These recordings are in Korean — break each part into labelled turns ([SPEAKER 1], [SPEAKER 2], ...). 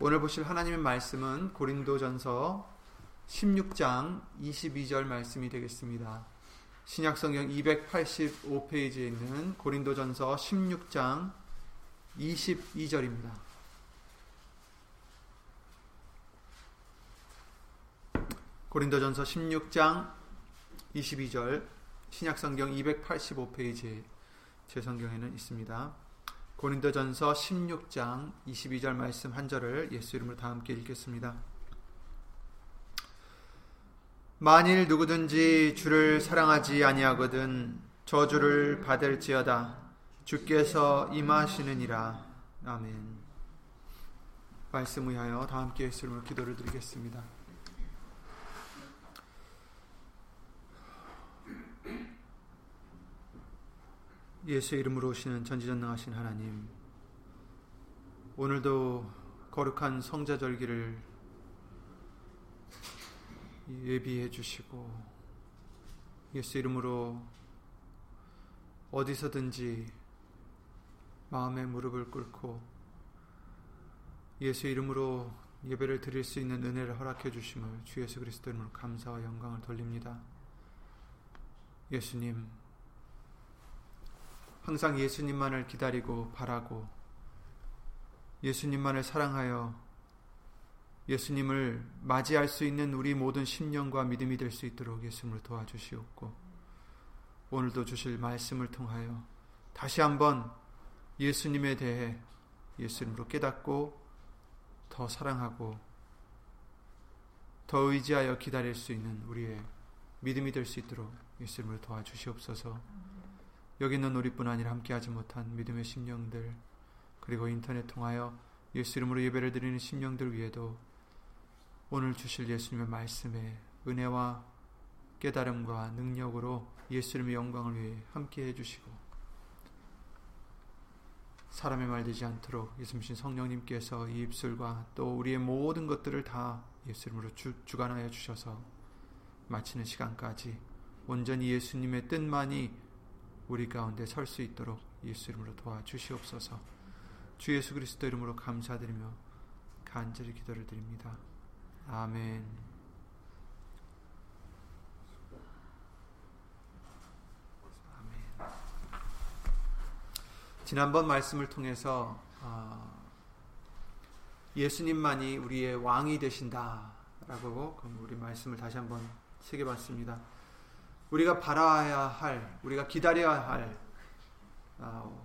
[SPEAKER 1] 오늘 보실 하나님의 말씀은 고린도전서 16장 22절 말씀이 되겠습니다. 신약성경 285페이지에 있는 고린도전서 16장 22절입니다. 고린도전서 16장 22절 신약성경 285페이지에 제 성경에는 있습니다. 고린도전서 16장 22절 말씀 한 절을 예수 이름으로 다 함께 읽겠습니다. 만일 누구든지 주를 사랑하지 아니하거든 저주를 받을지어다 주께서 임하시느니라 아멘. 말씀 위하여 다 함께 예수 이름으로 기도를 드리겠습니다. 예수의 이름으로 오시는 전지전능하신 하나님, 오늘도 거룩한 성자절기를 예비해 주시고 예수 이름으로 어디서든지 마음의 무릎을 꿇고 예수 이름으로 예배를 드릴 수 있는 은혜를 허락해 주심을 주 예수 그리스도 이름으로 감사와 영광을 돌립니다. 예수님, 항상 예수님만을 기다리고 바라고 예수님만을 사랑하여 예수님을 맞이할 수 있는 우리 모든 심령과 믿음이 될 수 있도록 예수님을 도와주시옵고 오늘도 주실 말씀을 통하여 다시 한번 예수님에 대해 예수님으로 깨닫고 더 사랑하고 더 의지하여 기다릴 수 있는 우리의 믿음이 될 수 있도록 예수님을 도와주시옵소서. 여기 있는 우리뿐 아니라 함께하지 못한 믿음의 심령들 그리고 인터넷 통하여 예수 이름으로 예배를 드리는 심령들 위에도 오늘 주실 예수님의 말씀에 은혜와 깨달음과 능력으로 예수 이름의 영광을 위해 함께 해주시고 사람의 말 되지 않도록 예수님 성령님께서 이 입술과 또 우리의 모든 것들을 다 예수 이름으로 주, 주관하여 주셔서 마치는 시간까지 온전히 예수님의 뜻만이 우리 가운데 설 수 있도록 예수 이름으로 도와주시옵소서. 주 예수 그리스도 이름으로 감사드리며 간절히 기도를 드립니다. 아멘. 지난번 말씀을 통해서 아, 예수님만이 우리의 왕이 되신다라고 우리 말씀을 다시 한번 새겨봤습니다. 우리가 바라야 할, 우리가 기다려야 할 어,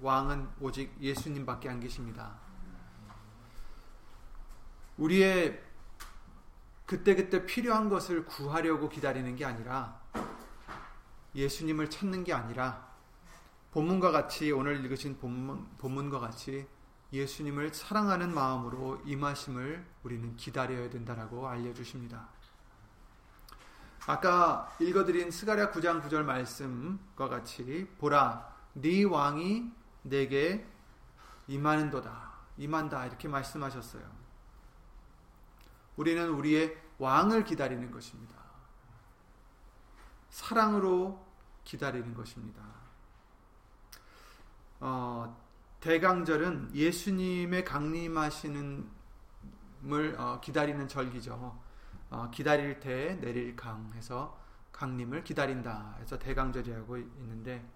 [SPEAKER 1] 왕은 오직 예수님밖에 안 계십니다. 우리의 그때그때 필요한 것을 구하려고 기다리는 게 아니라 예수님을 찾는 게 아니라 본문과 같이 오늘 읽으신 본문, 본문과 같이 예수님을 사랑하는 마음으로 임하심을 우리는 기다려야 된다라고 알려주십니다. 아까 읽어드린 스가랴 9장 9절 말씀과 같이 보라 네 왕이 내게 임하는도다 임한다 이렇게 말씀하셨어요. 우리는 우리의 왕을 기다리는 것입니다. 사랑으로 기다리는 것입니다. 어, 대강절은 예수님의 강림하시는 을 어, 기다리는 절기죠. 어, 기다릴 때 내릴 강 해서 강림을 기다린다 해서 대강절이라고 있는데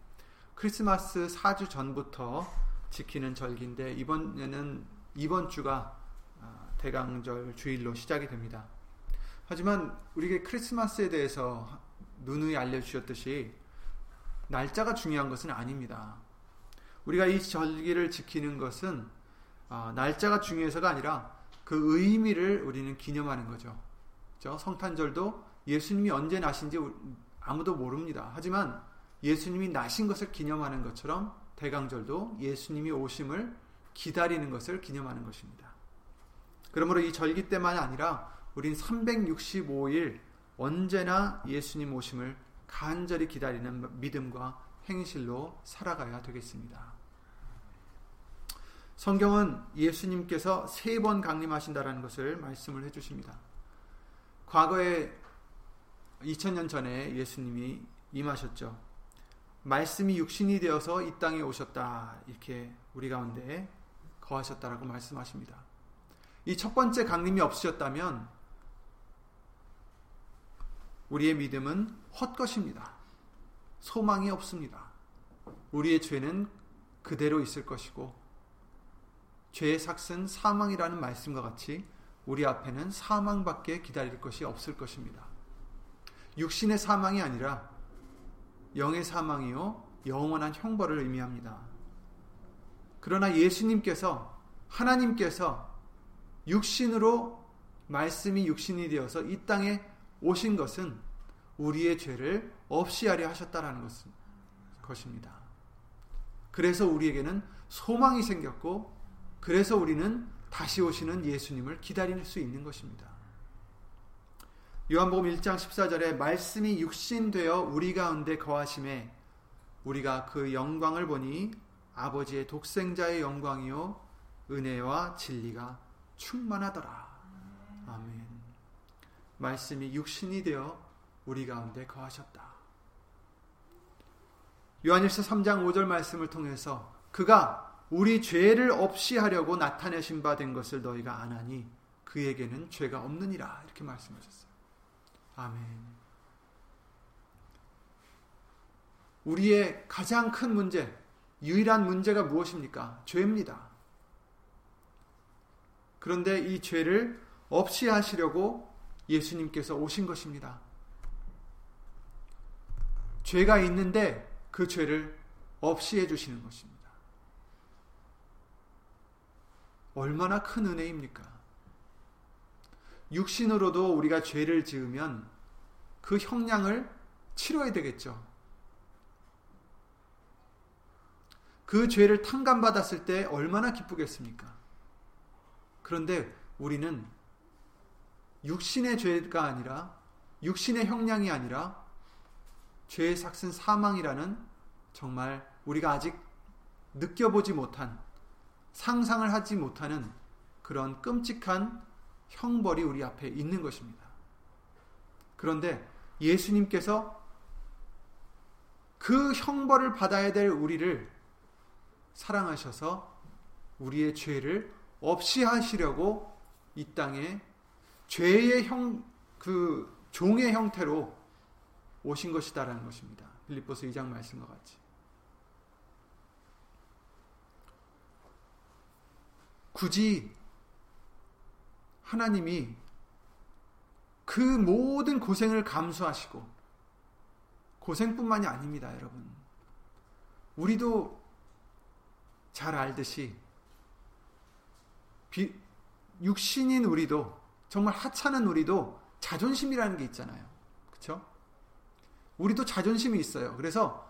[SPEAKER 1] 크리스마스 4주 전부터 지키는 절기인데 이번에는 이번 주가 어, 대강절 주일로 시작이 됩니다. 하지만 우리에게 크리스마스에 대해서 누누이 알려주셨듯이 날짜가 중요한 것은 아닙니다. 우리가 이 절기를 지키는 것은 어, 날짜가 중요해서가 아니라 그 의미를 우리는 기념하는 거죠. 그렇죠? 성탄절도 예수님이 언제 나신지 아무도 모릅니다. 하지만 예수님이 나신 것을 기념하는 것처럼 대강절도 예수님이 오심을 기다리는 것을 기념하는 것입니다. 그러므로 이 절기 때만 아니라 우린 365일 언제나 예수님 오심을 간절히 기다리는 믿음과 행실로 살아가야 되겠습니다. 성경은 예수님께서 세 번 강림하신다라는 것을 말씀을 해주십니다. 과거에 2000년 전에 예수님이 임하셨죠. 말씀이 육신이 되어서 이 땅에 오셨다. 이렇게 우리 가운데 거하셨다라고 말씀하십니다. 이 첫 번째 강림이 없으셨다면 우리의 믿음은 헛것입니다. 소망이 없습니다. 우리의 죄는 그대로 있을 것이고 죄의 삭은 사망이라는 말씀과 같이 우리 앞에는 사망밖에 기다릴 것이 없을 것입니다. 육신의 사망이 아니라 영의 사망이요 영원한 형벌을 의미합니다. 그러나 예수님께서 하나님께서 육신으로 말씀이 육신이 되어서 이 땅에 오신 것은 우리의 죄를 없이 하려 하셨다라는 것입니다. 그래서 우리에게는 소망이 생겼고 그래서 우리는 다시 오시는 예수님을 기다릴 수 있는 것입니다. 요한복음 1장 14절에 말씀이 육신되어 우리 가운데 거하심에 우리가 그 영광을 보니 아버지의 독생자의 영광이요 은혜와 진리가 충만하더라. 아멘. 말씀이 육신이 되어 우리 가운데 거하셨다. 요한일서 3장 5절 말씀을 통해서 그가 우리 죄를 없이 하려고 나타내신 바 된 것을 너희가 아나니 그에게는 죄가 없느니라 이렇게 말씀하셨어요. 아멘. 우리의 가장 큰 문제, 유일한 문제가 무엇입니까? 죄입니다. 그런데 이 죄를 없이 하시려고 예수님께서 오신 것입니다. 죄가 있는데 그 죄를 없이 해주시는 것입니다. 얼마나 큰 은혜입니까? 육신으로도 우리가 죄를 지으면 그 형량을 치러야 되겠죠. 그 죄를 탕감받았을 때 얼마나 기쁘겠습니까? 그런데 우리는 육신의 죄가 아니라 육신의 형량이 아니라 죄의 삭슨 사망이라는 정말 우리가 아직 느껴보지 못한 상상을 하지 못하는 그런 끔찍한 형벌이 우리 앞에 있는 것입니다. 그런데 예수님께서 그 형벌을 받아야 될 우리를 사랑하셔서 우리의 죄를 없이 하시려고 이 땅에 죄의 형, 그 종의 형태로 오신 것이다라는 것입니다. 빌립보서 2장 말씀과 같이. 굳이 하나님이 그 모든 고생을 감수하시고 고생뿐만이 아닙니다, 여러분. 우리도 잘 알듯이 비, 육신인 우리도 정말 하찮은 우리도 자존심이라는 게 있잖아요. 그렇죠? 우리도 자존심이 있어요. 그래서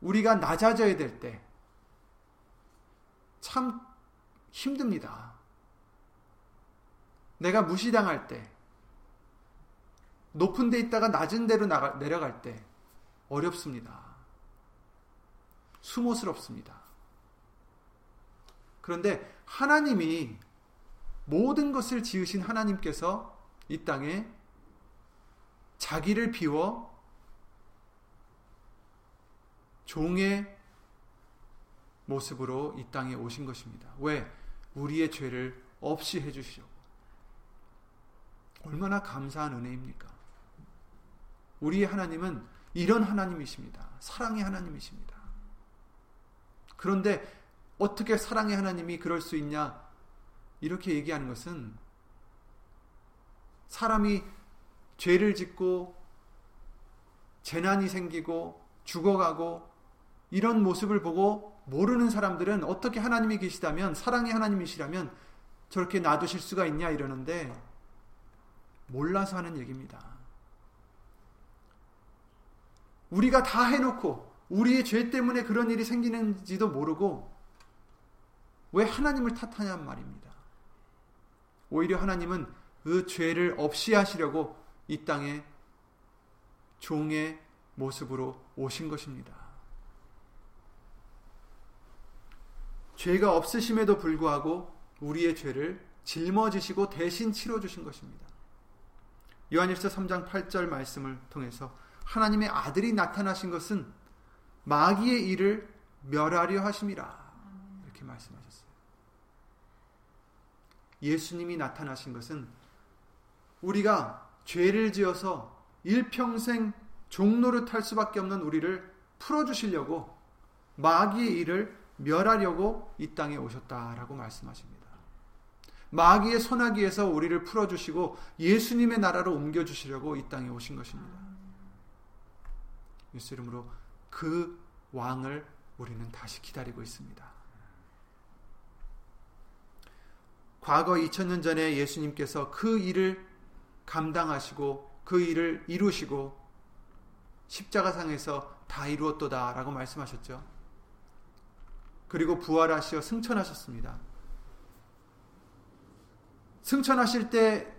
[SPEAKER 1] 우리가 낮아져야 될 때 참 힘듭니다. 내가 무시당할 때 높은 데 있다가 낮은 데로 나가, 내려갈 때 어렵습니다. 수모스럽습니다. 그런데 하나님이 모든 것을 지으신 하나님께서 이 땅에 자기를 비워 종의 모습으로 이 땅에 오신 것입니다. 왜? 우리의 죄를 없이 해주시려고. 얼마나 감사한 은혜입니까? 우리의 하나님은 이런 하나님이십니다. 사랑의 하나님이십니다. 그런데 어떻게 사랑의 하나님이 그럴 수 있냐? 이렇게 얘기하는 것은 사람이 죄를 짓고 재난이 생기고 죽어가고 이런 모습을 보고 모르는 사람들은 어떻게 하나님이 계시다면 사랑의 하나님이시라면 저렇게 놔두실 수가 있냐 이러는데 몰라서 하는 얘기입니다. 우리가 다 해놓고 우리의 죄 때문에 그런 일이 생기는지도 모르고 왜 하나님을 탓하냔 말입니다. 오히려 하나님은 그 죄를 없이 하시려고 이 땅에 종의 모습으로 오신 것입니다. 죄가 없으심에도 불구하고 우리의 죄를 짊어지시고 대신 치러 주신 것입니다. 요한일서 3장 8절 말씀을 통해서 하나님의 아들이 나타나신 것은 마귀의 일을 멸하려 하심이라. 이렇게 말씀하셨어요. 예수님이 나타나신 것은 우리가 죄를 지어서 일평생 종노릇할 수밖에 없는 우리를 풀어 주시려고 마귀의 일을 멸하려고 이 땅에 오셨다라고 말씀하십니다. 마귀의 소나기에서 우리를 풀어주시고 예수님의 나라로 옮겨주시려고 이 땅에 오신 것입니다. 예수 이름으로 그 왕을 우리는 다시 기다리고 있습니다. 과거 2000년 전에 예수님께서 그 일을 감당하시고 그 일을 이루시고 십자가상에서 다 이루었도다 라고 말씀하셨죠. 그리고 부활하시어 승천하셨습니다. 승천하실 때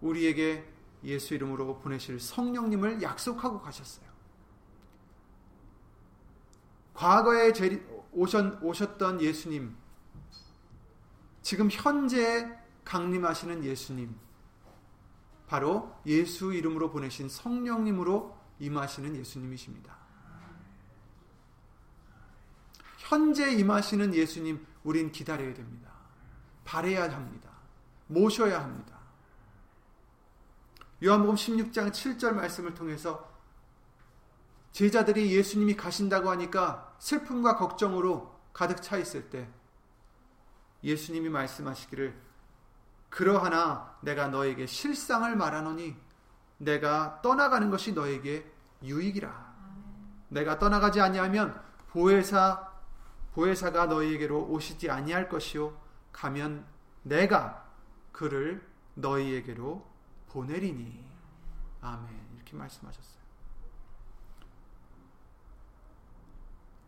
[SPEAKER 1] 우리에게 예수 이름으로 보내실 성령님을 약속하고 가셨어요. 과거에 오셨던 예수님, 지금 현재 강림하시는 예수님, 바로 예수 이름으로 보내신 성령님으로 임하시는 예수님이십니다. 현재 임하시는 예수님, 우린 기다려야 됩니다. 바래야 합니다. 모셔야 합니다. 요한복음 16장 7절 말씀을 통해서 제자들이 예수님이 가신다고 하니까 슬픔과 걱정으로 가득 차 있을 때 예수님이 말씀하시기를 그러하나 내가 너에게 실상을 말하노니 내가 떠나가는 것이 너에게 유익이라. 내가 떠나가지 아니하면 보혜사 보혜사가 너희에게로 오시지 아니할 것이요 가면 내가 그를 너희에게로 보내리니 아멘 이렇게 말씀하셨어요.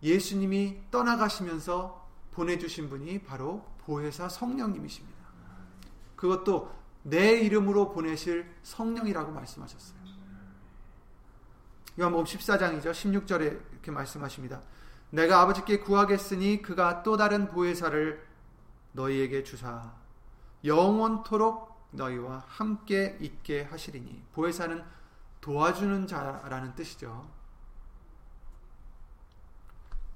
[SPEAKER 1] 예수님이 떠나가시면서 보내주신 분이 바로 보혜사 성령님이십니다. 그것도 내 이름으로 보내실 성령이라고 말씀하셨어요. 요한복음 14장이죠. 16절에 이렇게 말씀하십니다. 내가 아버지께 구하겠으니 그가 또 다른 보혜사를 너희에게 주사. 영원토록 너희와 함께 있게 하시리니. 보혜사는 도와주는 자라는 뜻이죠.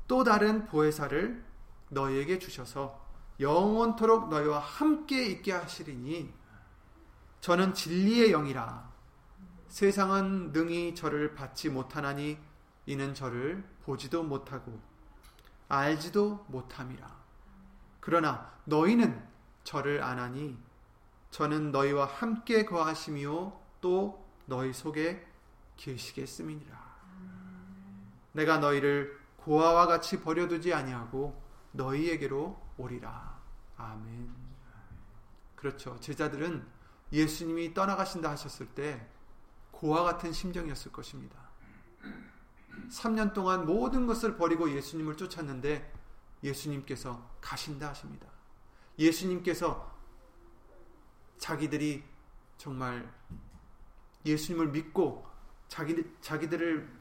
[SPEAKER 1] 또 다른 보혜사를 너희에게 주셔서 영원토록 너희와 함께 있게 하시리니. 저는 진리의 영이라. 세상은 능히 저를 받지 못하나니 이는 저를 보지도 못하고 알지도 못함이라 그러나 너희는 저를 아나니 저는 너희와 함께 거하시며 또 너희 속에 계시겠음이니라 내가 너희를 고아와 같이 버려두지 아니하고 너희에게로 오리라. 아멘. 그렇죠. 제자들은 예수님이 떠나가신다 하셨을 때 고아 같은 심정이었을 것입니다. 3년 동안 모든 것을 버리고 예수님을 쫓았는데 예수님께서 가신다 하십니다. 예수님께서 자기들이 정말 예수님을 믿고 자기, 자기들을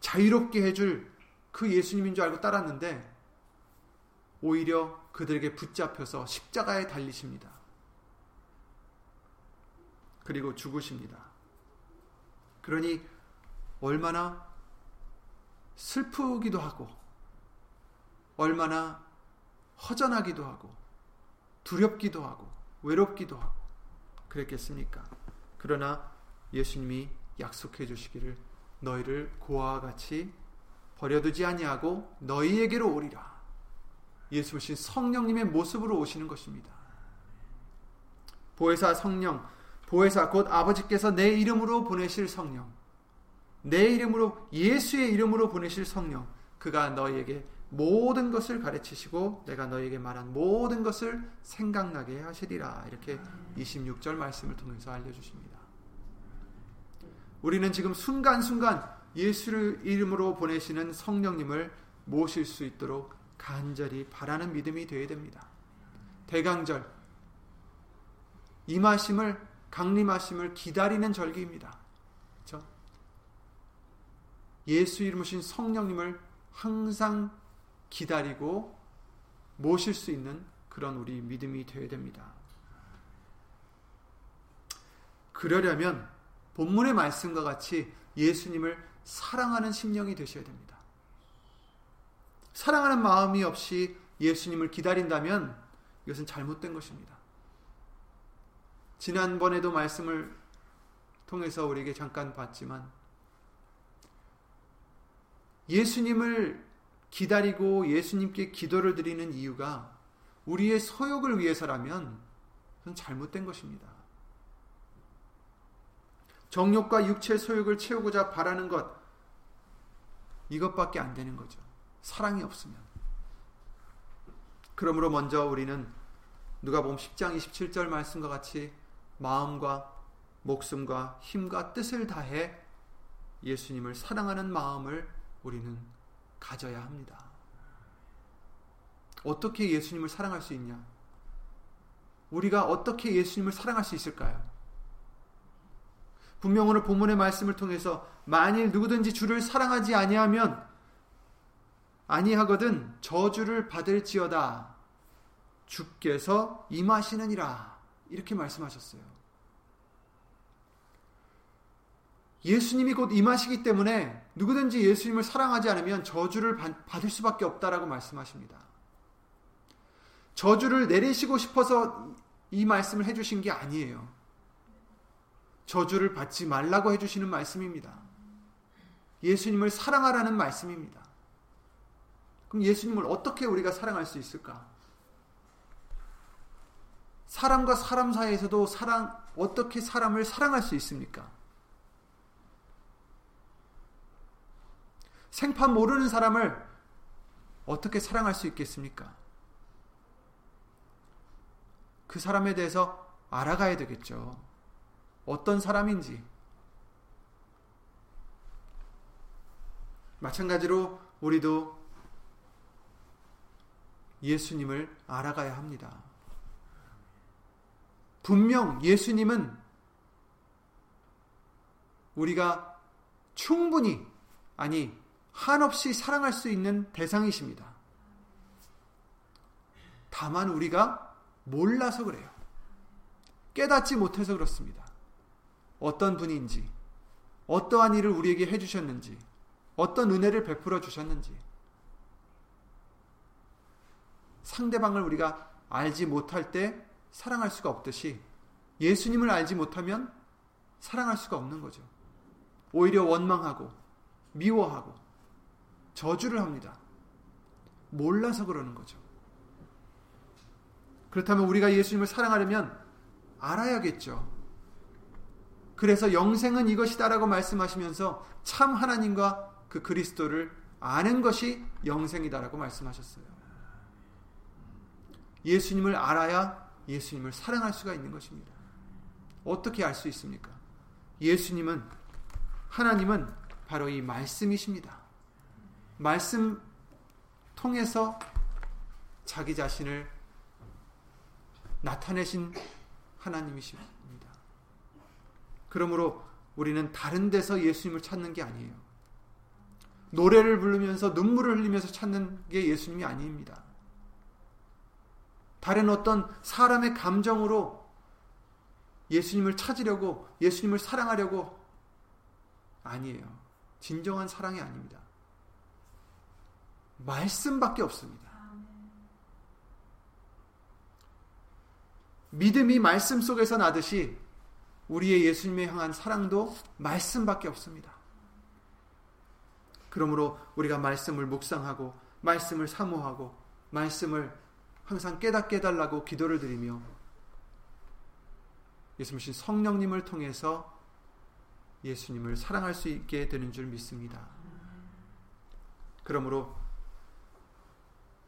[SPEAKER 1] 자유롭게 해줄 그 예수님인 줄 알고 따랐는데 오히려 그들에게 붙잡혀서 십자가에 달리십니다. 그리고 죽으십니다. 그러니 얼마나 슬프기도 하고 얼마나 허전하기도 하고 두렵기도 하고 외롭기도 하고 그랬겠습니까? 그러나 예수님이 약속해 주시기를 너희를 고아와 같이 버려두지 아니하고 너희에게로 오리라. 예수 오신 성령님의 모습으로 오시는 것입니다. 보혜사 성령, 보혜사 곧 아버지께서 내 이름으로 보내실 성령, 내 이름으로 예수의 이름으로 보내실 성령, 그가 너희에게 모든 것을 가르치시고 내가 너희에게 말한 모든 것을 생각나게 하시리라. 이렇게 26절 말씀을 통해서 알려주십니다. 우리는 지금 순간순간 예수를 이름으로 보내시는 성령님을 모실 수 있도록 간절히 바라는 믿음이 되어야 됩니다. 대강절 임하심을 강림하심을 기다리는 절기입니다. 그렇죠? 예수 이름으신 성령님을 항상 기다리고 모실 수 있는 그런 우리 믿음이 되어야 됩니다. 그러려면 본문의 말씀과 같이 예수님을 사랑하는 심령이 되셔야 됩니다. 사랑하는 마음이 없이 예수님을 기다린다면 이것은 잘못된 것입니다. 지난번에도 말씀을 통해서 우리에게 잠깐 봤지만 예수님을 기다리고 예수님께 기도를 드리는 이유가 우리의 소욕을 위해서라면 그건 잘못된 것입니다. 정욕과 육체의 소욕을 채우고자 바라는 것 이것밖에 안 되는 거죠. 사랑이 없으면. 그러므로 먼저 우리는 누가 보면 10장 27절 말씀과 같이 마음과 목숨과 힘과 뜻을 다해 예수님을 사랑하는 마음을 우리는 가져야 합니다. 어떻게 예수님을 사랑할 수 있냐? 우리가 어떻게 예수님을 사랑할 수 있을까요? 분명 오늘 본문의 말씀을 통해서 만일 누구든지 주를 사랑하지 아니하면 아니하거든 저주를 받을지어다 주께서 임하시느니라 이렇게 말씀하셨어요. 예수님이 곧 임하시기 때문에 누구든지 예수님을 사랑하지 않으면 저주를 받을 수밖에 없다라고 말씀하십니다. 저주를 내리시고 싶어서 이 말씀을 해주신 게 아니에요. 저주를 받지 말라고 해주시는 말씀입니다. 예수님을 사랑하라는 말씀입니다. 그럼 예수님을 어떻게 우리가 사랑할 수 있을까? 사람과 사람 사이에서도 사랑, 어떻게 사람을 사랑할 수 있습니까? 생판 모르는 사람을 어떻게 사랑할 수 있겠습니까? 그 사람에 대해서 알아가야 되겠죠. 어떤 사람인지. 마찬가지로 우리도 예수님을 알아가야 합니다. 분명 예수님은 우리가 충분히, 아니, 한없이 사랑할 수 있는 대상이십니다. 다만 우리가 몰라서 그래요. 깨닫지 못해서 그렇습니다. 어떤 분인지, 어떠한 일을 우리에게 해주셨는지, 어떤 은혜를 베풀어 주셨는지, 상대방을 우리가 알지 못할 때 사랑할 수가 없듯이 예수님을 알지 못하면 사랑할 수가 없는 거죠. 오히려 원망하고 미워하고 저주를 합니다. 몰라서 그러는 거죠. 그렇다면 우리가 예수님을 사랑하려면 알아야겠죠. 그래서 영생은 이것이다라고 말씀하시면서 참 하나님과 그 그리스도를 아는 것이 영생이다라고 말씀하셨어요. 예수님을 알아야 예수님을 사랑할 수가 있는 것입니다. 어떻게 알 수 있습니까? 예수님은 하나님은 바로 이 말씀이십니다. 말씀 통해서 자기 자신을 나타내신 하나님이십니다. 그러므로 우리는 다른 데서 예수님을 찾는 게 아니에요. 노래를 부르면서 눈물을 흘리면서 찾는 게 예수님이 아닙니다. 다른 어떤 사람의 감정으로 예수님을 찾으려고 예수님을 사랑하려고 아니에요. 진정한 사랑이 아닙니다. 말씀밖에 없습니다. 믿음이 말씀 속에서 나듯이 우리의 예수님에 향한 사랑도 말씀밖에 없습니다. 그러므로 우리가 말씀을 묵상하고 말씀을 사모하고 말씀을 항상 깨닫게 해달라고 기도를 드리며 예수님 성령님을 통해서 예수님을 사랑할 수 있게 되는 줄 믿습니다. 그러므로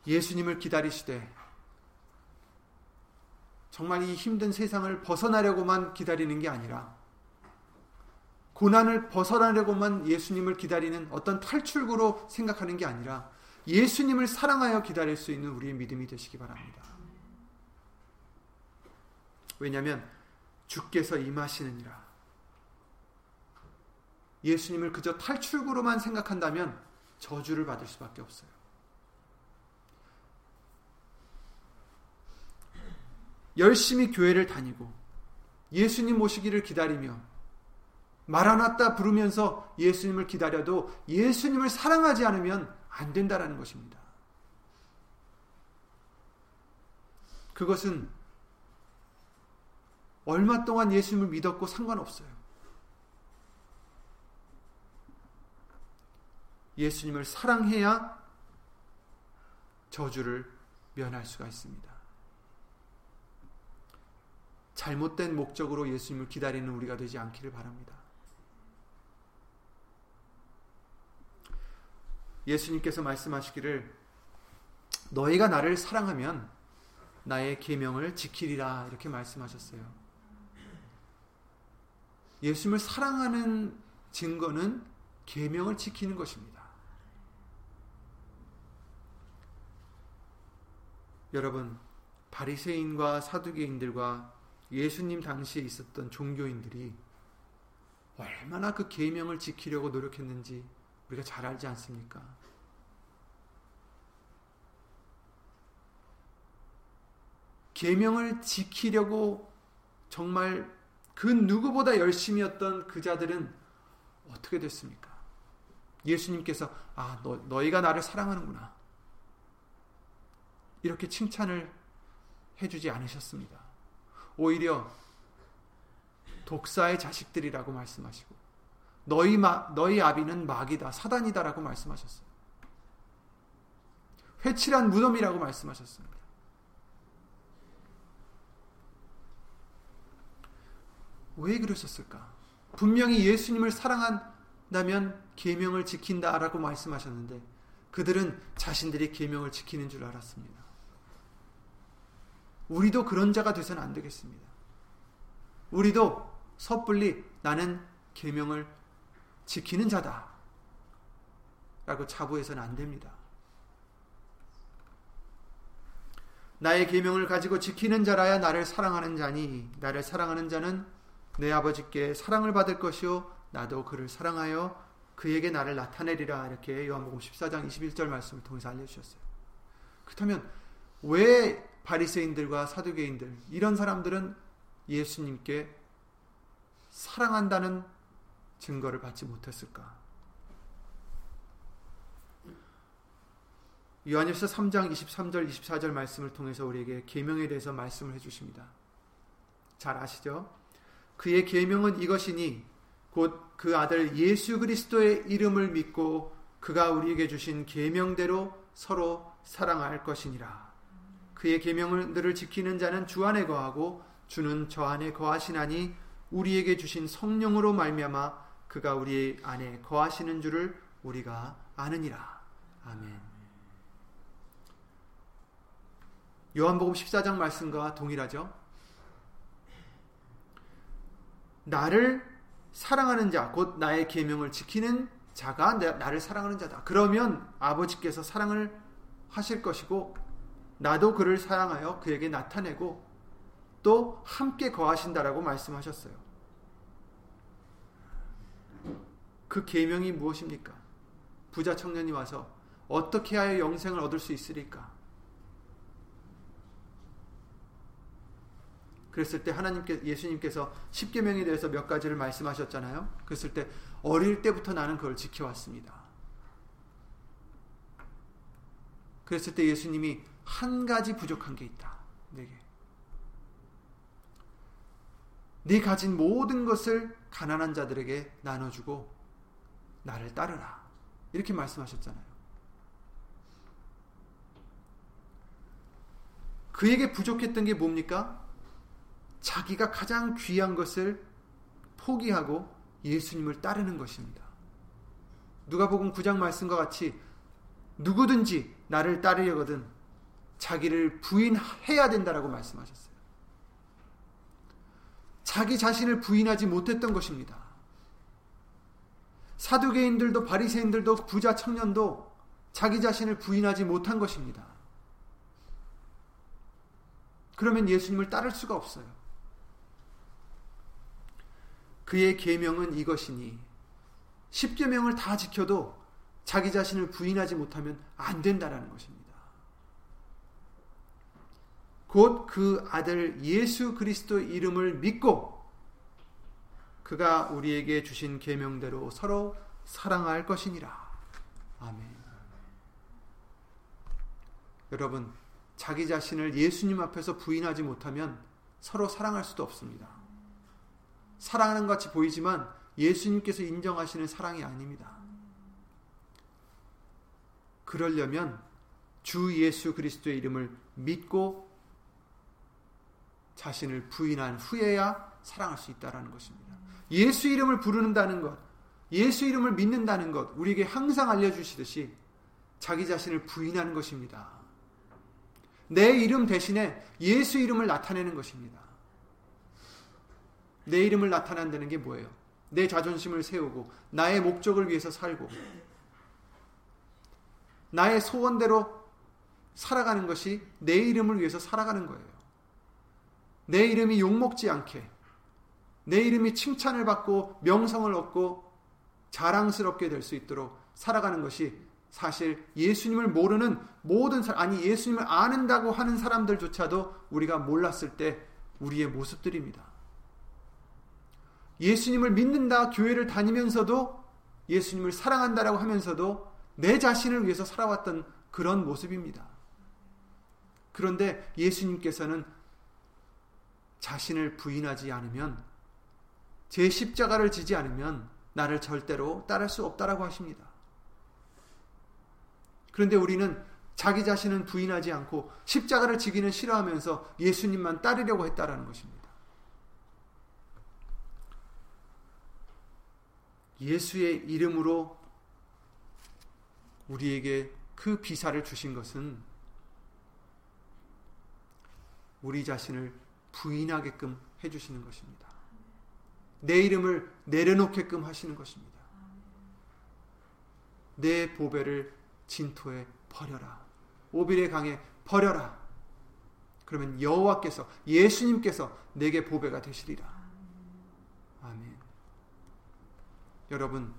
[SPEAKER 1] 예수님을 기다리시되 정말 이 힘든 세상을 벗어나려고만 기다리는 게 아니라 고난을 벗어나려고만 예수님을 기다리는 어떤 탈출구로 생각하는 게 아니라 예수님을 사랑하여 기다릴 수 있는 우리의 믿음이 되시기 바랍니다. 왜냐하면 주께서 임하시느니라. 예수님을 그저 탈출구로만 생각한다면 저주를 받을 수밖에 없어요. 열심히 교회를 다니고 예수님 모시기를 기다리며 마라나다 부르면서 예수님을 기다려도 예수님을 사랑하지 않으면 안 된다라는 것입니다. 그것은 얼마 동안 예수님을 믿었고 상관없어요. 예수님을 사랑해야 저주를 면할 수가 있습니다. 잘못된 목적으로 예수님을 기다리는 우리가 되지 않기를 바랍니다. 예수님께서 말씀하시기를 너희가 나를 사랑하면 나의 계명을 지키리라 이렇게 말씀하셨어요. 예수님을 사랑하는 증거는 계명을 지키는 것입니다. 여러분 바리새인과 사두개인들과 예수님 당시에 있었던 종교인들이 얼마나 그 계명을 지키려고 노력했는지 우리가 잘 알지 않습니까? 계명을 지키려고 정말 그 누구보다 열심히였던 그 자들은 어떻게 됐습니까? 예수님께서 아 너, 너희가 나를 사랑하는구나 이렇게 칭찬을 해주지 않으셨습니다. 오히려 독사의 자식들이라고 말씀하시고 너희 마, 너희 아비는 마귀다 사단이다라고 말씀하셨어요. 회칠한 무덤이라고 말씀하셨습니다. 왜 그러셨을까? 분명히 예수님을 사랑한다면 계명을 지킨다라고 말씀하셨는데 그들은 자신들이 계명을 지키는 줄 알았습니다. 우리도 그런 자가 되서는 안 되겠습니다. 우리도 섣불리 나는 계명을 지키는 자다. 라고 자부해서는 안 됩니다. 나의 계명을 가지고 지키는 자라야 나를 사랑하는 자니 나를 사랑하는 자는 내 아버지께 사랑을 받을 것이요 나도 그를 사랑하여 그에게 나를 나타내리라 이렇게 요한복음 14장 21절 말씀을 통해서 알려 주셨어요. 그렇다면 왜 바리새인들과 사두개인들 이런 사람들은 예수님께 사랑한다는 증거를 받지 못했을까? 요한일서 3장 23절 24절 말씀을 통해서 우리에게 계명에 대해서 말씀을 해 주십니다. 잘 아시죠? 그의 계명은 이것이니 곧 그 아들 예수 그리스도의 이름을 믿고 그가 우리에게 주신 계명대로 서로 사랑할 것이니라. 그의 계명들을 지키는 자는 주 안에 거하고 주는 저 안에 거하시나니 우리에게 주신 성령으로 말미암아 그가 우리 안에 거하시는 줄을 우리가 아느니라. 아멘. 요한복음 14장 말씀과 동일하죠. 나를 사랑하는 자, 곧 나의 계명을 지키는 자가 나를 사랑하는 자다. 그러면 아버지께서 사랑을 하실 것이고 나도 그를 사랑하여 그에게 나타내고 또 함께 거하신다라고 말씀하셨어요. 그 계명이 무엇입니까? 부자 청년이 와서 어떻게 하여 영생을 얻을 수 있으리까? 그랬을 때 하나님께 예수님께서 십계명에 대해서 몇 가지를 말씀하셨잖아요. 그랬을 때 어릴 때부터 나는 그걸 지켜왔습니다. 그랬을 때 예수님이 한 가지 부족한 게 있다. 내게. 네 가진 모든 것을 가난한 자들에게 나눠주고 나를 따르라. 이렇게 말씀하셨잖아요. 그에게 부족했던 게 뭡니까? 자기가 가장 귀한 것을 포기하고 예수님을 따르는 것입니다. 누가복음 9장 말씀과 같이 누구든지 나를 따르려거든 자기를 부인해야 된다라고 말씀하셨어요. 자기 자신을 부인하지 못했던 것입니다. 사두개인들도 바리새인들도 부자 청년도 자기 자신을 부인하지 못한 것입니다. 그러면 예수님을 따를 수가 없어요. 그의 계명은 이것이니 십계명을 다 지켜도 자기 자신을 부인하지 못하면 안 된다라는 것입니다. 곧 그 아들 예수 그리스도 이름을 믿고 그가 우리에게 주신 계명대로 서로 사랑할 것이니라. 아멘. 여러분 자기 자신을 예수님 앞에서 부인하지 못하면 서로 사랑할 수도 없습니다. 사랑하는 것 같이 보이지만 예수님께서 인정하시는 사랑이 아닙니다. 그러려면 주 예수 그리스도의 이름을 믿고 자신을 부인한 후에야 사랑할 수 있다라는 것입니다. 예수 이름을 부르는다는 것, 예수 이름을 믿는다는 것, 우리에게 항상 알려주시듯이 자기 자신을 부인하는 것입니다. 내 이름 대신에 예수 이름을 나타내는 것입니다. 내 이름을 나타낸다는 게 뭐예요? 내 자존심을 세우고 나의 목적을 위해서 살고 나의 소원대로 살아가는 것이 내 이름을 위해서 살아가는 거예요. 내 이름이 욕먹지 않게 내 이름이 칭찬을 받고 명성을 얻고 자랑스럽게 될 수 있도록 살아가는 것이 사실 예수님을 모르는 모든 사람, 아니 예수님을 아는다고 하는 사람들조차도 우리가 몰랐을 때 우리의 모습들입니다. 예수님을 믿는다, 교회를 다니면서도 예수님을 사랑한다라고 하면서도 내 자신을 위해서 살아왔던 그런 모습입니다. 그런데 예수님께서는 자신을 부인하지 않으면 제 십자가를 지지 않으면 나를 절대로 따를 수 없다라고 하십니다. 그런데 우리는 자기 자신은 부인하지 않고 십자가를 지기는 싫어하면서 예수님만 따르려고 했다라는 것입니다. 예수의 이름으로 우리에게 그 비사를 주신 것은 우리 자신을 부인하게끔 해주시는 것입니다. 내 이름을 내려놓게끔 하시는 것입니다. 내 보배를 진토에 버려라. 오빌의 강에 버려라. 그러면 여호와께서 예수님께서 내게 보배가 되시리라. 아멘. 여러분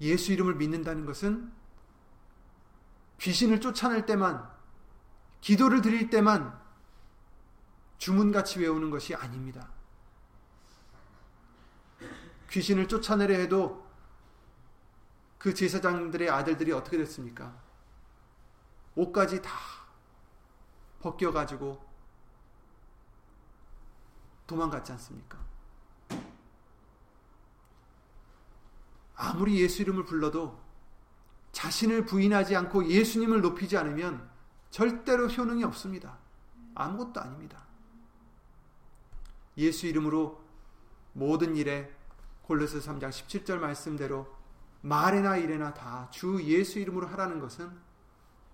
[SPEAKER 1] 예수 이름을 믿는다는 것은 귀신을 쫓아낼 때만 기도를 드릴 때만 주문같이 외우는 것이 아닙니다. 귀신을 쫓아내려 해도 그 제사장들의 아들들이 어떻게 됐습니까? 옷까지 다 벗겨가지고 도망갔지 않습니까? 아무리 예수 이름을 불러도 자신을 부인하지 않고 예수님을 높이지 않으면 절대로 효능이 없습니다. 아무것도 아닙니다. 예수 이름으로 모든 일에 골로새 3장 17절 말씀대로 말이나 일에나 다 주 예수 이름으로 하라는 것은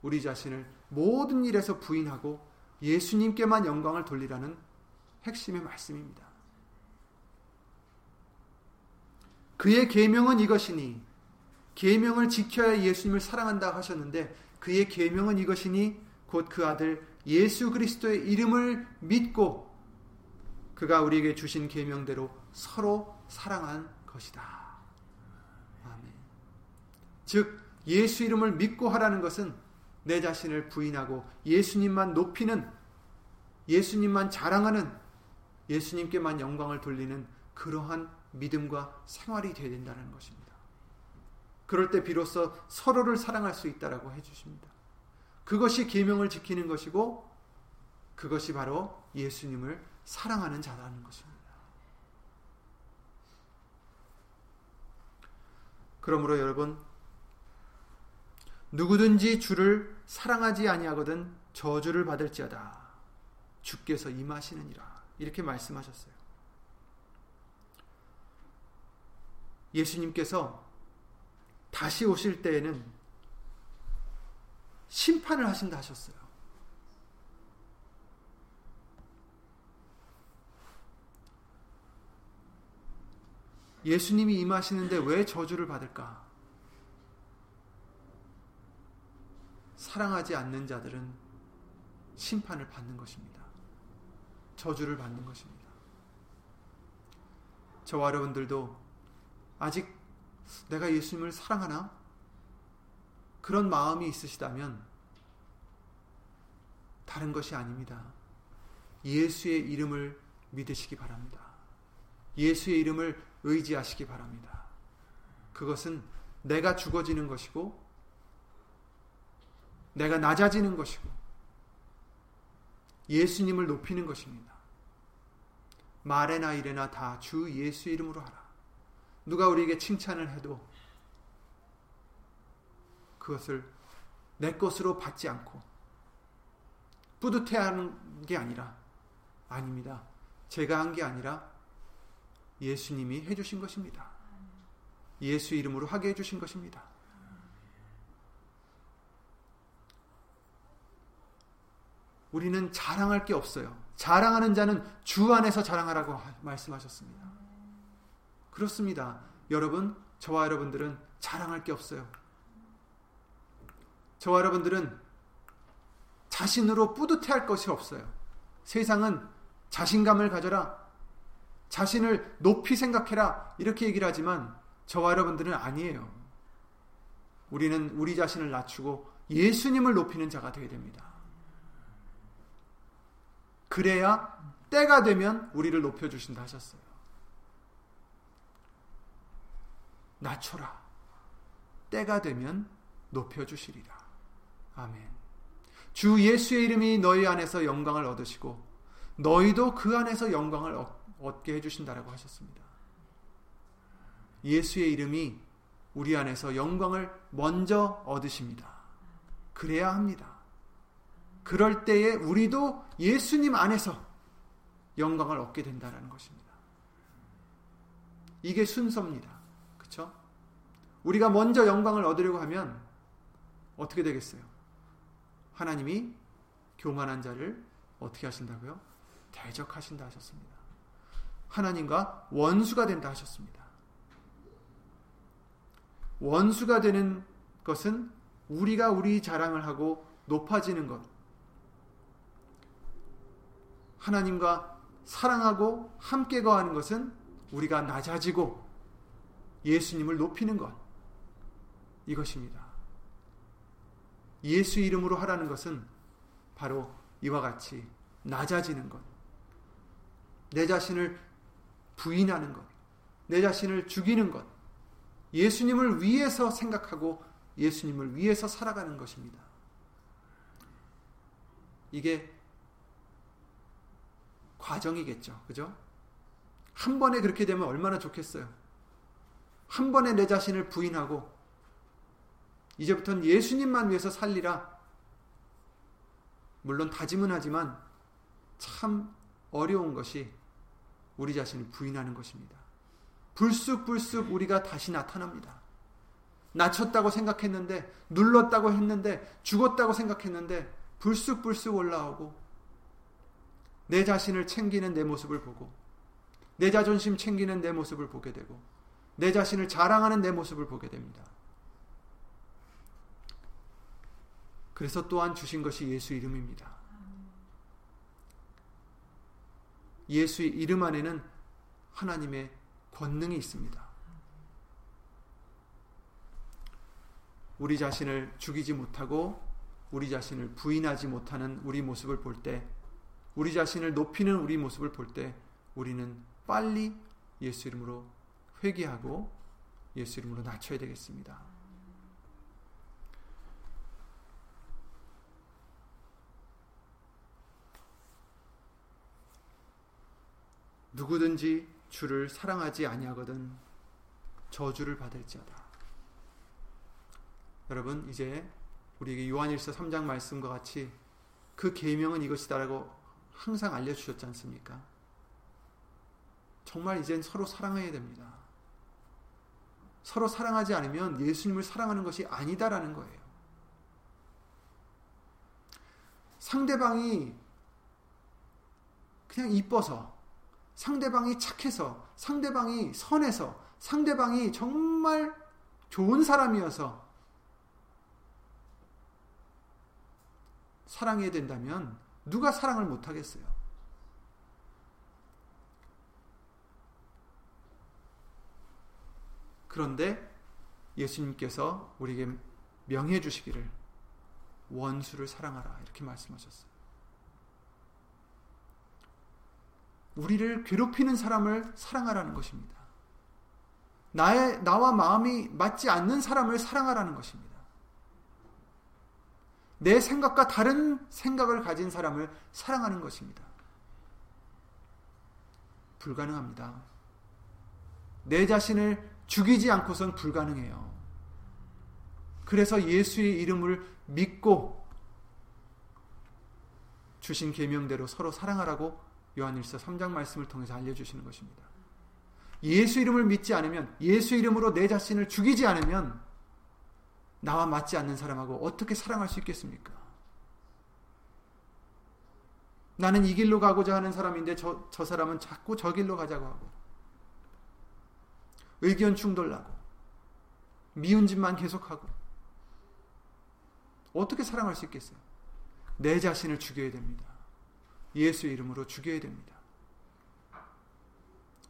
[SPEAKER 1] 우리 자신을 모든 일에서 부인하고 예수님께만 영광을 돌리라는 핵심의 말씀입니다. 그의 계명은 이것이니 계명을 지켜야 예수님을 사랑한다 하셨는데 그의 계명은 이것이니 곧 그 아들 예수 그리스도의 이름을 믿고 그가 우리에게 주신 계명대로 서로 사랑한 것이다. 아멘. 즉 예수 이름을 믿고 하라는 것은 내 자신을 부인하고 예수님만 높이는 예수님만 자랑하는 예수님께만 영광을 돌리는 그러한 믿음과 생활이 되어야 된다는 것입니다. 그럴 때 비로소 서로를 사랑할 수 있다라고 해 주십니다. 그것이 계명을 지키는 것이고 그것이 바로 예수님을 사랑하는 자라는 것입니다. 그러므로 여러분 누구든지 주를 사랑하지 아니하거든 저주를 받을지어다. 주께서 임하시느니라. 이렇게 말씀하셨어요. 예수님께서 다시 오실 때에는 심판을 하신다 하셨어요. 예수님이 임하시는데 왜 저주를 받을까? 사랑하지 않는 자들은 심판을 받는 것입니다. 저주를 받는 것입니다. 저와 여러분들도 아직 내가 예수님을 사랑하나? 그런 마음이 있으시다면 다른 것이 아닙니다. 예수의 이름을 믿으시기 바랍니다. 예수의 이름을 의지하시기 바랍니다. 그것은 내가 죽어지는 것이고 내가 낮아지는 것이고 예수님을 높이는 것입니다. 말에나 일에나 다 주 예수 이름으로 하라. 누가 우리에게 칭찬을 해도 그것을 내 것으로 받지 않고 뿌듯해하는 게 아니라 아닙니다. 제가 한 게 아니라 예수님이 해주신 것입니다. 예수 이름으로 하게 해주신 것입니다. 우리는 자랑할 게 없어요. 자랑하는 자는 주 안에서 자랑하라고 말씀하셨습니다. 그렇습니다. 여러분, 저와 여러분들은 자랑할 게 없어요. 저와 여러분들은 자신으로 뿌듯해할 것이 없어요. 세상은 자신감을 가져라. 자신을 높이 생각해라. 이렇게 얘기를 하지만 저와 여러분들은 아니에요. 우리는 우리 자신을 낮추고 예수님을 높이는 자가 되어야 됩니다. 그래야 때가 되면 우리를 높여주신다 하셨어요. 낮춰라. 때가 되면 높여주시리라. 아멘. 주 예수의 이름이 너희 안에서 영광을 얻으시고 너희도 그 안에서 영광을 얻게 해주신다라고 하셨습니다. 예수의 이름이 우리 안에서 영광을 먼저 얻으십니다. 그래야 합니다. 그럴 때에 우리도 예수님 안에서 영광을 얻게 된다는 것입니다. 이게 순서입니다. 그렇죠? 우리가 먼저 영광을 얻으려고 하면 어떻게 되겠어요? 하나님이 교만한 자를 어떻게 하신다고요? 대적하신다 하셨습니다. 하나님과 원수가 된다 하셨습니다. 원수가 되는 것은 우리가 우리 자랑을 하고 높아지는 것. 하나님과 사랑하고 함께 거하는 것은 우리가 낮아지고 예수님을 높이는 것. 이것입니다. 예수 이름으로 하라는 것은 바로 이와 같이 낮아지는 것. 내 자신을 부인하는 것. 내 자신을 죽이는 것. 예수님을 위해서 생각하고 예수님을 위해서 살아가는 것입니다. 이게 과정이겠죠. 그죠? 한 번에 그렇게 되면 얼마나 좋겠어요. 한 번에 내 자신을 부인하고 이제부터는 예수님만 위해서 살리라. 물론 다짐은 하지만 참 어려운 것이 우리 자신을 부인하는 것입니다. 불쑥불쑥 우리가 다시 나타납니다. 낮췄다고 생각했는데, 눌렀다고 했는데, 죽었다고 생각했는데, 불쑥불쑥 올라오고, 내 자신을 챙기는 내 모습을 보고, 내 자존심 챙기는 내 모습을 보게 되고, 내 자신을 자랑하는 내 모습을 보게 됩니다. 그래서 또한 주신 것이 예수 이름입니다. 예수의 이름 안에는 하나님의 권능이 있습니다. 우리 자신을 죽이지 못하고 우리 자신을 부인하지 못하는 우리 모습을 볼 때, 우리 자신을 높이는 우리 모습을 볼 때, 우리는 빨리 예수 이름으로 회개하고 예수 이름으로 낮춰야 되겠습니다. 누구든지 주를 사랑하지 아니하거든 저주를 받을지어다. 여러분 이제 우리에게 요한일서 3장 말씀과 같이 그 계명은 이것이다라고 항상 알려 주셨지 않습니까? 정말 이젠 서로 사랑해야 됩니다. 서로 사랑하지 않으면 예수님을 사랑하는 것이 아니다라는 거예요. 상대방이 그냥 이뻐서 상대방이 착해서, 상대방이 선해서, 상대방이 정말 좋은 사람이어서 사랑해야 된다면 누가 사랑을 못하겠어요? 그런데 예수님께서 우리에게 명해 주시기를 원수를 사랑하라 이렇게 말씀하셨어요. 우리를 괴롭히는 사람을 사랑하라는 것입니다. 나의, 나와 마음이 맞지 않는 사람을 사랑하라는 것입니다. 내 생각과 다른 생각을 가진 사람을 사랑하는 것입니다. 불가능합니다. 내 자신을 죽이지 않고선 불가능해요. 그래서 예수의 이름을 믿고 주신 계명대로 서로 사랑하라고 요한일서 3장 말씀을 통해서 알려주시는 것입니다. 예수 이름을 믿지 않으면 예수 이름으로 내 자신을 죽이지 않으면 나와 맞지 않는 사람하고 어떻게 사랑할 수 있겠습니까? 나는 이 길로 가고자 하는 사람인데 저, 저 사람은 자꾸 저 길로 가자고 하고 의견 충돌나고 미운 짓만 계속하고 어떻게 사랑할 수 있겠어요? 내 자신을 죽여야 됩니다. 예수 이름으로 죽여야 됩니다.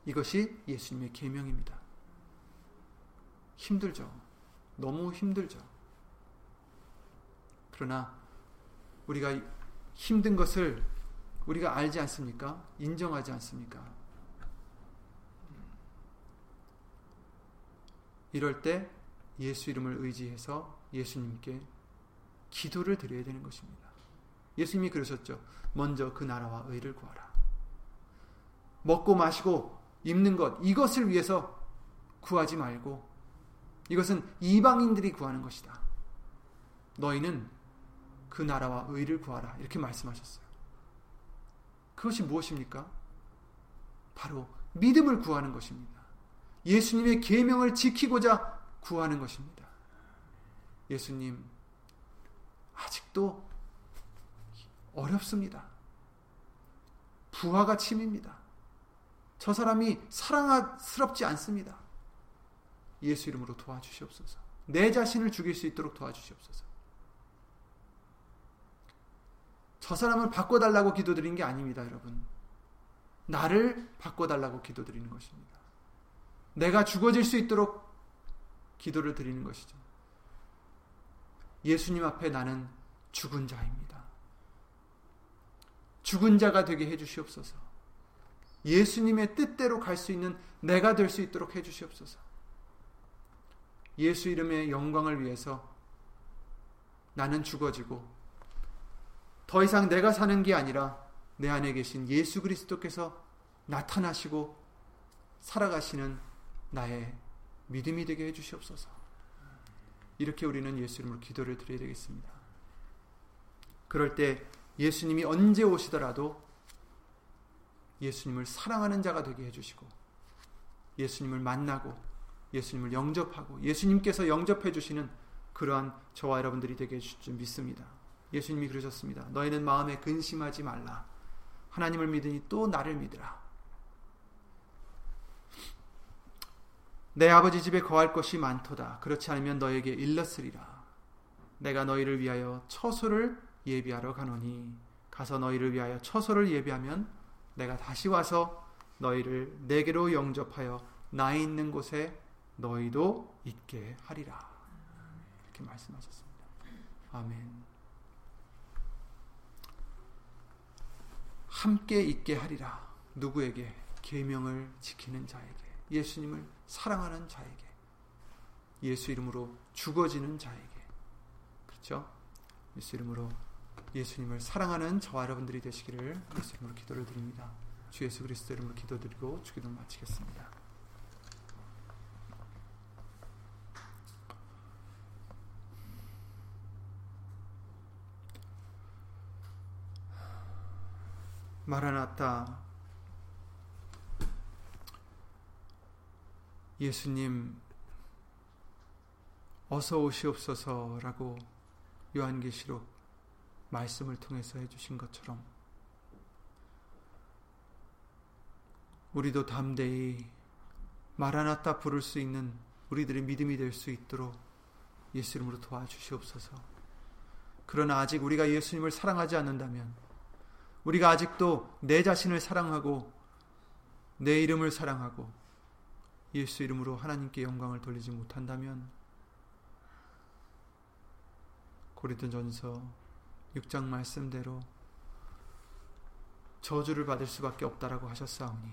[SPEAKER 1] 이것이 예수님의 계명입니다. 힘들죠. 너무 힘들죠. 그러나 우리가 힘든 것을 우리가 알지 않습니까? 인정하지 않습니까? 이럴 때 예수 이름을 의지해서 예수님께 기도를 드려야 되는 것입니다. 예수님이 그러셨죠. 먼저 그 나라와 의를 구하라. 먹고 마시고 입는 것 이것을 위해서 구하지 말고 이것은 이방인들이 구하는 것이다. 너희는 그 나라와 의를 구하라. 이렇게 말씀하셨어요. 그것이 무엇입니까? 바로 믿음을 구하는 것입니다. 예수님의 계명을 지키고자 구하는 것입니다. 예수님 아직도 어렵습니다. 부하가 침입니다. 저 사람이 사랑스럽지 않습니다. 예수 이름으로 도와주시옵소서. 내 자신을 죽일 수 있도록 도와주시옵소서. 저 사람을 바꿔달라고 기도드린 게 아닙니다, 여러분. 나를 바꿔달라고 기도드리는 것입니다. 내가 죽어질 수 있도록 기도를 드리는 것이죠. 예수님 앞에 나는 죽은 자입니다. 죽은 자가 되게 해주시옵소서. 예수님의 뜻대로 갈 수 있는 내가 될 수 있도록 해주시옵소서. 예수 이름의 영광을 위해서 나는 죽어지고 더 이상 내가 사는 게 아니라 내 안에 계신 예수 그리스도께서 나타나시고 살아가시는 나의 믿음이 되게 해주시옵소서. 이렇게 우리는 예수 이름으로 기도를 드려야 되겠습니다. 그럴 때 예수님이 언제 오시더라도 예수님을 사랑하는 자가 되게 해주시고 예수님을 만나고 예수님을 영접하고 예수님께서 영접해 주시는 그러한 저와 여러분들이 되게 해주실 줄 믿습니다. 예수님이 그러셨습니다. 너희는 마음에 근심하지 말라. 하나님을 믿으니 또 나를 믿으라. 내 아버지 집에 거할 것이 많도다. 그렇지 않으면 너에게 일렀으리라. 내가 너희를 위하여 처소를 예비하러 가노니 가서 너희를 위하여 처소를 예비하면 내가 다시 와서 너희를 내게로 영접하여 나 있는 곳에 너희도 있게 하리라. 이렇게 말씀하셨습니다. 아멘. 함께 있게 하리라. 누구에게? 계명을 지키는 자에게. 예수님을 사랑하는 자에게. 예수 이름으로 죽어지는 자에게. 그렇죠? 예수 이름으로 예수님을 사랑하는 저와 여러분들이 되시기를 예수 이름으로 기도를 드립니다. 주 예수 그리스도 이름으로 기도드리고 주기도 마치겠습니다. 마라나타 예수님 어서 오시옵소서라고 요한계시록 말씀을 통해서 해주신 것처럼 우리도 담대히 마라나타 부를 수 있는 우리들의 믿음이 될 수 있도록 예수 이름으로 도와주시옵소서. 그러나 아직 우리가 예수님을 사랑하지 않는다면 우리가 아직도 내 자신을 사랑하고 내 이름을 사랑하고 예수 이름으로 하나님께 영광을 돌리지 못한다면 고린도전서 6장 말씀대로 저주를 받을 수밖에 없다라고 하셨사오니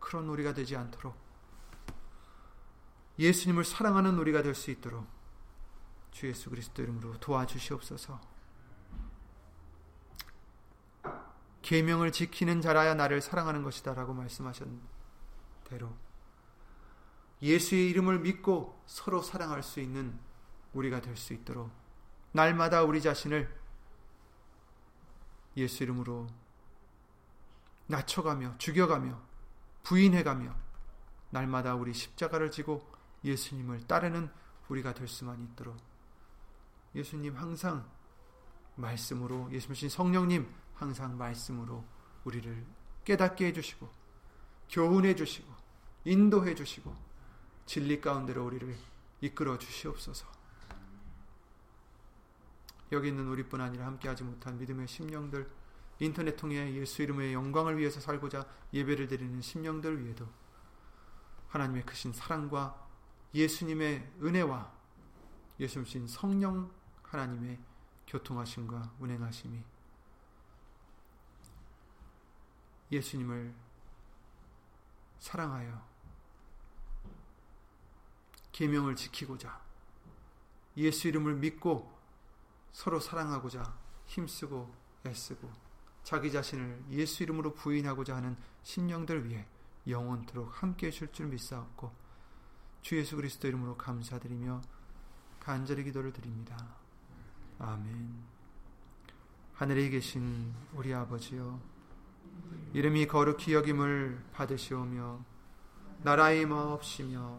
[SPEAKER 1] 그런 우리가 되지 않도록 예수님을 사랑하는 우리가 될 수 있도록 주 예수 그리스도 이름으로 도와주시옵소서. 계명을 지키는 자라야 나를 사랑하는 것이다라고 말씀하신 대로 예수의 이름을 믿고 서로 사랑할 수 있는 우리가 될 수 있도록 날마다 우리 자신을 예수 이름으로 낮춰가며 죽여가며 부인해가며 날마다 우리 십자가를 지고 예수님을 따르는 우리가 될 수만 있도록 예수님 항상 말씀으로 예수님 성령님 항상 말씀으로 우리를 깨닫게 해주시고 교훈해 주시고 인도해 주시고 진리 가운데로 우리를 이끌어 주시옵소서. 여기 있는 우리뿐 아니라 함께하지 못한 믿음의 심령들 인터넷 통해 예수 이름의 영광을 위해서 살고자 예배를 드리는 심령들 위에도 하나님의 크신 사랑과 예수님의 은혜와 예수님 성령 하나님의 교통하심과 운행하심이 예수님을 사랑하여 계명을 지키고자 예수 이름을 믿고 서로 사랑하고자 힘쓰고 애쓰고 자기 자신을 예수 이름으로 부인하고자 하는 심령들 위해 영원토록 함께 해줄 줄 믿사옵고 주 예수 그리스도 이름으로 감사드리며 간절히 기도를 드립니다. 아멘. 하늘에 계신 우리 아버지여 이름이 거룩히 여김을 받으시오며 나라의 마옵시며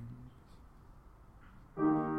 [SPEAKER 1] 용서